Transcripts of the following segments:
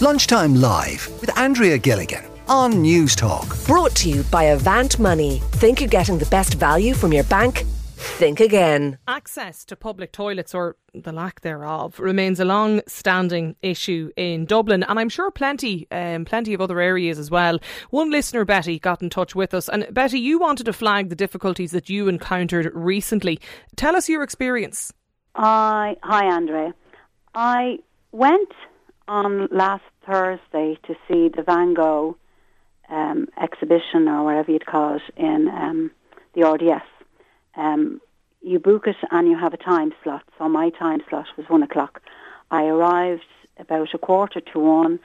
Lunchtime Live with Andrea Gilligan on News Talk. Brought to you by Avant Money. Think you're getting the best value from your bank? Think again. Access to public toilets, or the lack thereof, remains a long standing issue in Dublin, and I'm sure plenty, um, plenty of other areas as well. One listener, Betty, got in touch with us, and Betty, you wanted to flag the difficulties that you encountered recently. Tell us your experience. Hi, hi, Andrea. I went on last Thursday to see the Van Gogh um, exhibition, or whatever you'd call it, in um, the RDS. Um, you book it and you have a time slot. So my time slot was one o'clock. I arrived about a quarter to one,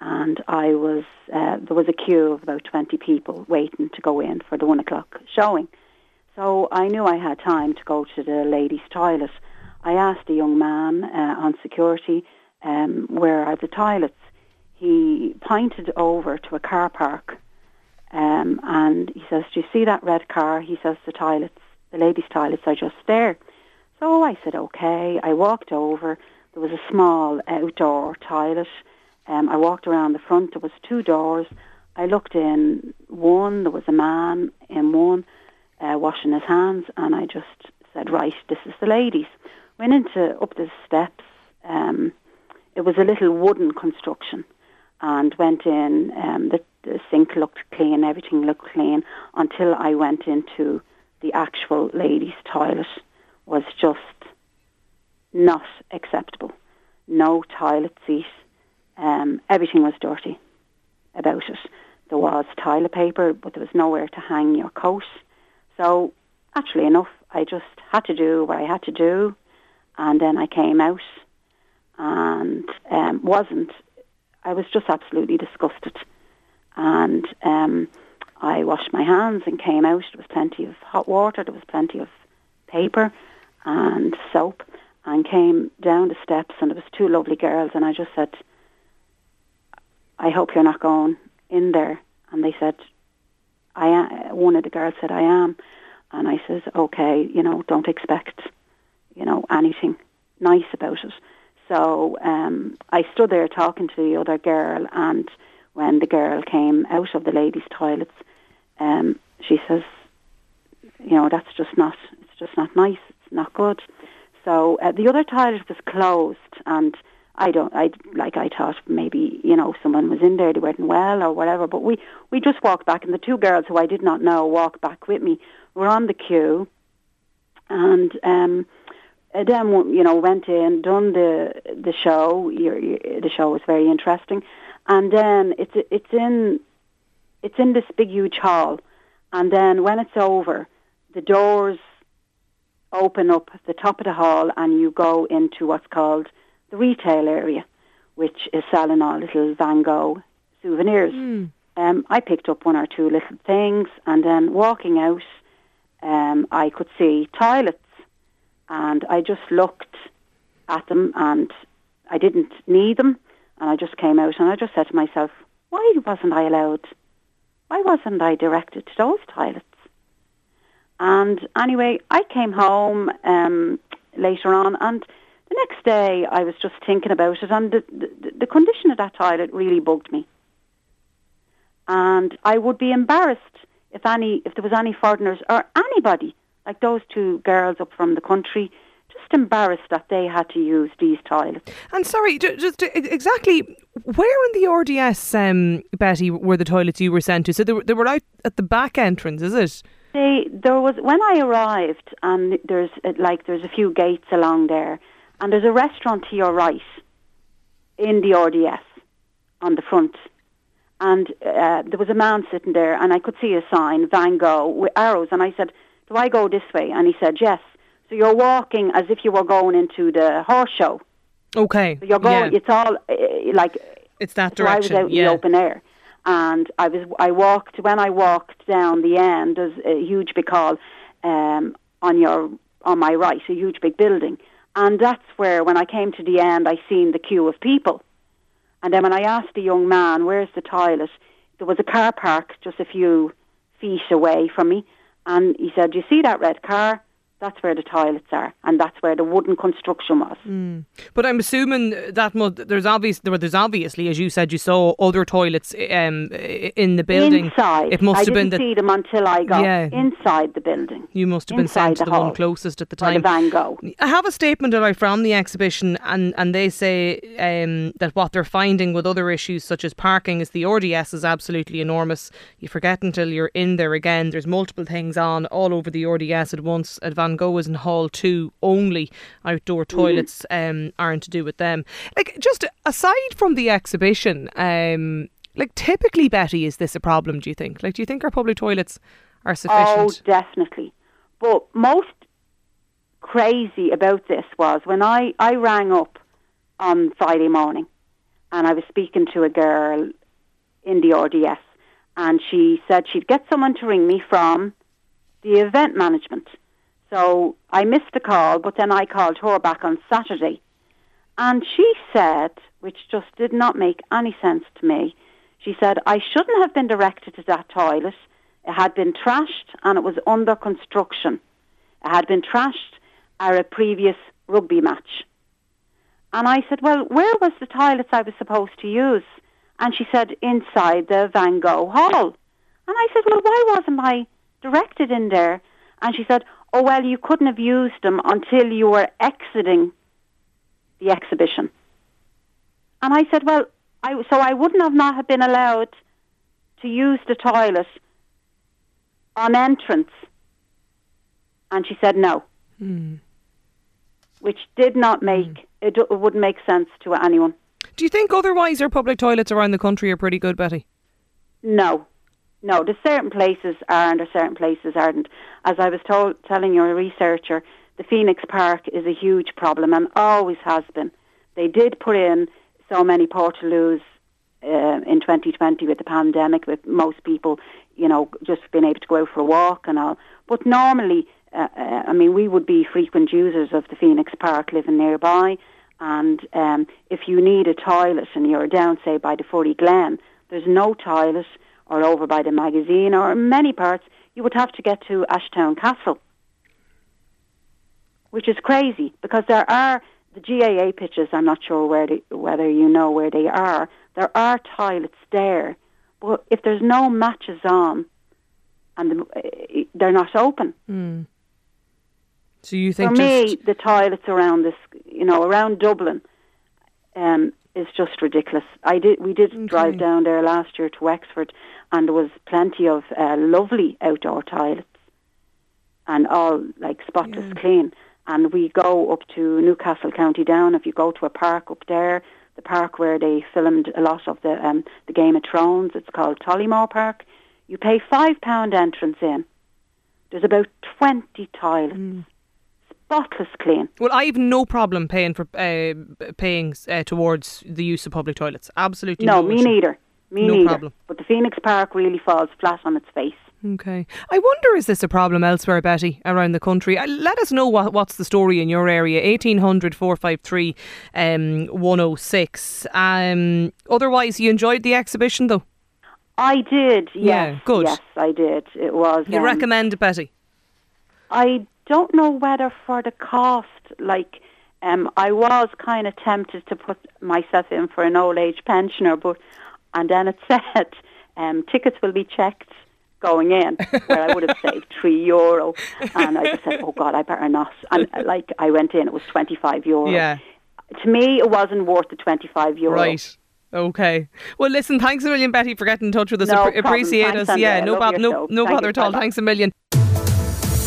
and I was uh, there was a queue of about twenty people waiting to go in for the one o'clock showing. So I knew I had time to go to the ladies' toilet. I asked a young man uh, on security um, where are the toilets. He pointed over to a car park, um, and he says, "Do you see that red car?" He says, "The toilets." the ladies' toilets are just there. So I said, okay. I walked over. There was a small outdoor toilet. Um, I walked around the front. There was two doors. I looked in one. There was a man in one uh, washing his hands, and I just said, right, this is the ladies. Went into up the steps. Um, it was a little wooden construction, and went in. Um, the, the sink looked clean. Everything looked clean until I went into the actual ladies' toilet was just not acceptable. No toilet seat. Um, everything was dirty about it. There was toilet paper, but there was nowhere to hang your coat. So, actually enough, I just had to do what I had to do, and then I came out and um, wasn't. I was just absolutely disgusted, and um, I washed my hands and came out. There was plenty of hot water, there was plenty of paper and soap, and came down the steps, and there was two lovely girls, and I just said, I hope you're not going in there. And they said, I am. One of the girls said, I am. And I says, okay, you know, don't expect, you know, anything nice about it. So um, I stood there talking to the other girl, and when the girl came out of the ladies' toilets, um, she says, you know, that's just not, it's just not nice. It's not good. So uh, the other toilet was closed, and I don't, I like, I thought maybe you know someone was in there, they weren't well or whatever. But we we just walked back, and the two girls who I did not know walked back with me. Were on the queue, and um, then you know went in, done the the show. The show was very interesting, and then it's it's in it's in this big huge hall, and then when it's over, the doors open up at the top of the hall, and you go into what's called the retail area, which is selling all little Van Gogh souvenirs. Mm. Um, I picked up one or two little things, and then walking out, um, I could see toilets, and I just looked at them, and I didn't need them, and I just came out, and I just said to myself, why wasn't I allowed why wasn't I directed to those toilets? And anyway, I came home um, later on, and the next day I was just thinking about it, and the, the, the condition of that toilet really bugged me. And I would be embarrassed if any, if there was any foreigners or anybody like those two girls up from the country just embarrassed that they had to use these toilets. And sorry, just exactly where in the RDS, um, Betty, were the toilets you were sent to? So they were, they were out at the back entrance, is it? They, there was when I arrived, and there's uh, like there's a few gates along there, and there's a restaurant to your right in the RDS on the front. And uh, there was a man sitting there, and I could see a sign, Van Gogh, with arrows. And I said, Do I go this way? And he said, Yes. So you're walking as if you were going into the horse show. Okay. So you're going. Yeah. It's all uh, like it's that direction. So I was out yeah. in the open air, and I was. I walked when I walked down the end. There's a huge big hall um, on your on my right, a huge big building, and that's where when I came to the end, I seen the queue of people, and then when I asked the young man, "Where's the toilet?" There was a car park just a few feet away from me, and he said, "Do you see that red car?" That's where the toilets are, and that's where the wooden construction was. Mm. But I'm assuming that there's obvious there's obviously, as you said, you saw other toilets um, in the building. Inside, it must I have didn't been the, see them until I got Yeah. inside the building. you must have been inside sent to the the one closest at the Or the time. Van Gogh. I have a statement out from the exhibition, and, and they say um, that what they're finding with other issues such as parking is the RDS is absolutely enormous. You forget until you're in there again. There's multiple things on all over the RDS at once. At Is in Hall Two only. Outdoor toilets um, aren't to do with them. Like just aside from the exhibition, um, like typically, Betty, is this a problem? Do you think? Like, do you think our public toilets are sufficient? Oh, definitely. But most crazy about this was when I, I rang up on Friday morning and I was speaking to a girl in the RDS and she said she'd get someone to ring me from the event management. So I missed the call, but then I called her back on Saturday. And she said, which just did not make any sense to me, she said, I shouldn't have been directed to that toilet. It had been trashed and it was under construction. It had been trashed at a previous rugby match. And I said, Well, where was the toilets I was supposed to use? And she said, Inside the Van Gogh Hall. And I said, Well, why wasn't I directed in there? And she said, Oh, well, you couldn't have used them until you were exiting the exhibition. And I said, Well, I, so I wouldn't have not have been allowed to use the toilet on entrance. And she said no, hmm. which did not hmm. make it, it wouldn't make sense to anyone. Do you think otherwise our public toilets around the country are pretty good, Betty? No, no. There's certain places are and there's certain places aren't. As I was told, telling your researcher, the Phoenix Park is a huge problem and always has been. They did put in so many portaloos uh, in 2020 with the pandemic, with most people, you know, just being able to go out for a walk and all. But normally, uh, uh, I mean, we would be frequent users of the Phoenix Park living nearby. And um, if you need a toilet and you're down, say, by the Furry Glen, there's no toilet, or over by the magazine, or in many parts, you would have to get to Ashtown Castle, which is crazy because there are the GAA pitches. I'm not sure where they, whether you know where they are. There are toilets there, but if there's no matches on, and the, they're not open. So you think For me, just the toilets around this, you know, around Dublin, um, is just ridiculous. I did, we did drive down there last year to Wexford, and there was plenty of uh, lovely outdoor toilets, and all like spotless clean. And we go up to Newcastle County Down. If you go to a park up there, the park where they filmed a lot of the um, the Game of Thrones, it's called Tollymore Park. You pay five pound entrance in. There's about twenty toilets, spotless clean. well, I have no problem paying for uh, paying uh, towards the use of public toilets. Absolutely No, no, me issue. neither. Me No neither. problem. But the Phoenix Park really falls flat on its face. Okay. I wonder is this a problem elsewhere, Betty, around the country? Uh, Let us know what, what's the story in your area. 1800 453 um, 106. Um, otherwise, you enjoyed the exhibition though? I did, yes. Yeah, good. Yes, I did. It was. You um, recommend it, Betty? I don't know whether for the cost, like, um, I was kind of tempted to put myself in for an old age pensioner, but and then it said um, tickets will be checked going in, where I would have saved three euro, and I just said, oh God, I better not. And uh, like I went in, it was twenty five euro. Yeah. To me, it wasn't worth the twenty five euro. Right. Okay. Well, listen, thanks a million, Betty, for getting in touch with us. No Appre- appreciate us. Yeah, no, bother, no, no bother at all. Thanks a million.